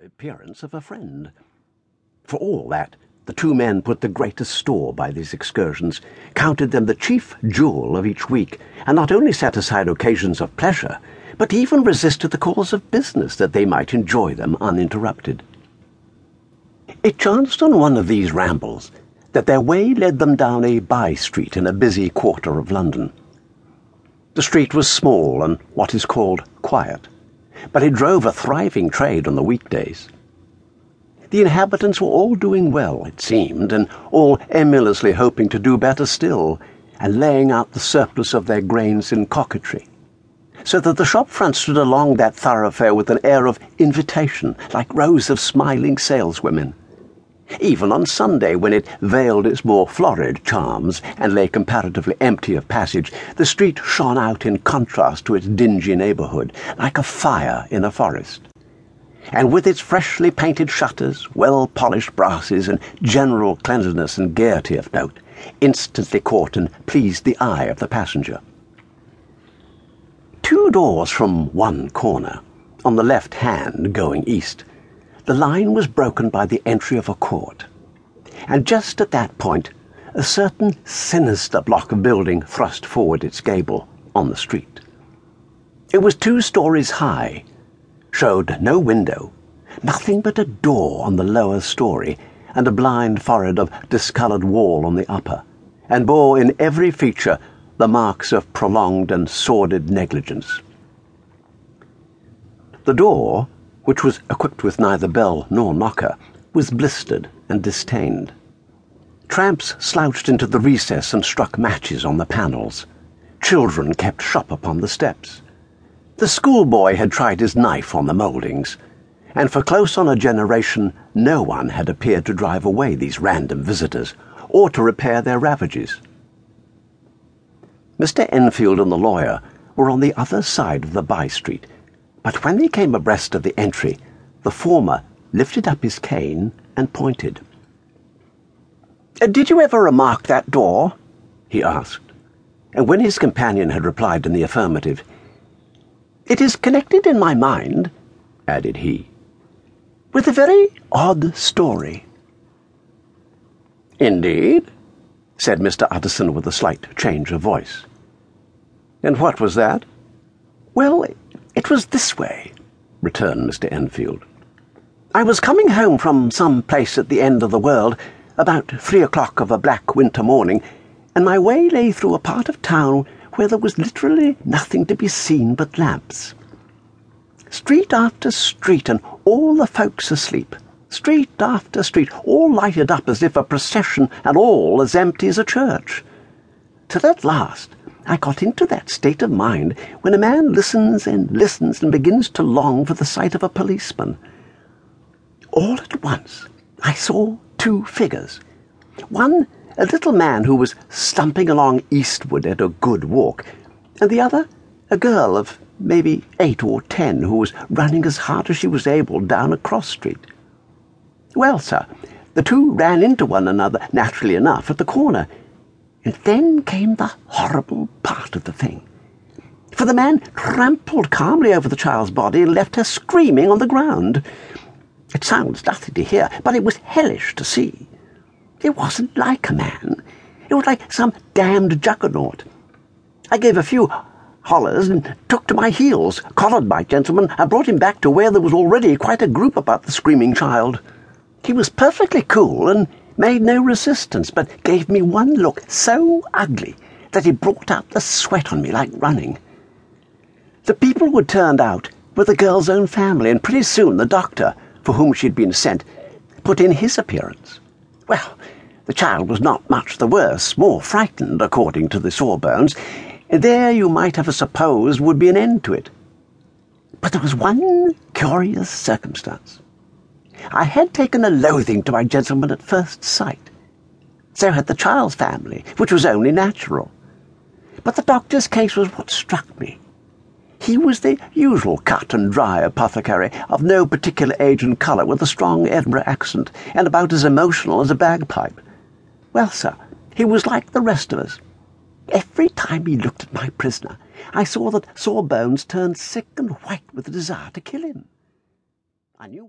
the appearance of a friend. For all that, the two men put the greatest store by these excursions, counted them the chief jewel of each week, and not only set aside occasions of pleasure, but even resisted the calls of business that they might enjoy them uninterrupted. It chanced on one of these rambles that their way led them down a by street in a busy quarter of London. The street was small and what is called quiet but it drove a thriving trade on the weekdays. The inhabitants were all doing well, it seemed, and all emulously hoping to do better still, and laying out the surplus of their grains in coquetry. So that the shop fronts stood along that thoroughfare with an air of invitation, like rows of smiling saleswomen. Even on Sunday, when it veiled its more florid charms and lay comparatively empty of passage, the street shone out in contrast to its dingy neighbourhood, like a fire in a forest. And with its freshly painted shutters, well polished brasses, and general cleanliness and gaiety of note, instantly caught and pleased the eye of the passenger. Two doors from one corner, on the left hand going east, the line was broken by the entry of a court, and just at that point, a certain sinister block of building thrust forward its gable on the street. It was two stories high, showed no window, nothing but a door on the lower story, and a blind forehead of discoloured wall on the upper, and bore in every feature the marks of prolonged and sordid negligence. The door which was equipped with neither bell nor knocker, was blistered and distained. Tramps slouched into the recess and struck matches on the panels. Children kept shop upon the steps. The schoolboy had tried his knife on the mouldings, and for close on a generation no one had appeared to drive away these random visitors or to repair their ravages. Mr. Enfield and the lawyer were on the other side of the by street, but when they came abreast of the entry, the former lifted up his cane and pointed. Uh, did you ever remark that door? he asked. And when his companion had replied in the affirmative, It is connected in my mind, added he, with a very odd story. Indeed, said Mr. Utterson with a slight change of voice. And what was that? Well, it was this way, returned Mr. Enfield. I was coming home from some place at the end of the world about three o'clock of a black winter morning, and my way lay through a part of town where there was literally nothing to be seen but lamps. Street after street, and all the folks asleep. Street after street, all lighted up as if a procession, and all as empty as a church. Till at last I got into that state of mind when a man listens and listens and begins to long for the sight of a policeman. All at once I saw two figures. One, a little man who was stumping along eastward at a good walk, and the other, a girl of maybe eight or ten who was running as hard as she was able down a cross street. Well, sir, the two ran into one another, naturally enough, at the corner, and then came the horrible part of the thing. For the man trampled calmly over the child's body and left her screaming on the ground. It sounds nothing to hear, but it was hellish to see. It wasn't like a man. It was like some damned juggernaut. I gave a few hollers and took to my heels, collared my gentleman, and brought him back to where there was already quite a group about the screaming child. He was perfectly cool and made no resistance, but gave me one look so ugly that it brought up the sweat on me like running. The people who had turned out were the girl's own family, and pretty soon the doctor, for whom she had been sent, put in his appearance. Well, the child was not much the worse, more frightened, according to the sawbones. There you might have supposed would be an end to it. But there was one curious circumstance. I had taken a loathing to my gentleman at first sight. So had the child's family, which was only natural. But the doctor's case was what struck me. He was the usual cut and dry apothecary, of no particular age and colour, with a strong Edinburgh accent, and about as emotional as a bagpipe. Well, sir, he was like the rest of us. Every time he looked at my prisoner, I saw that Sawbones turned sick and white with the desire to kill him. I knew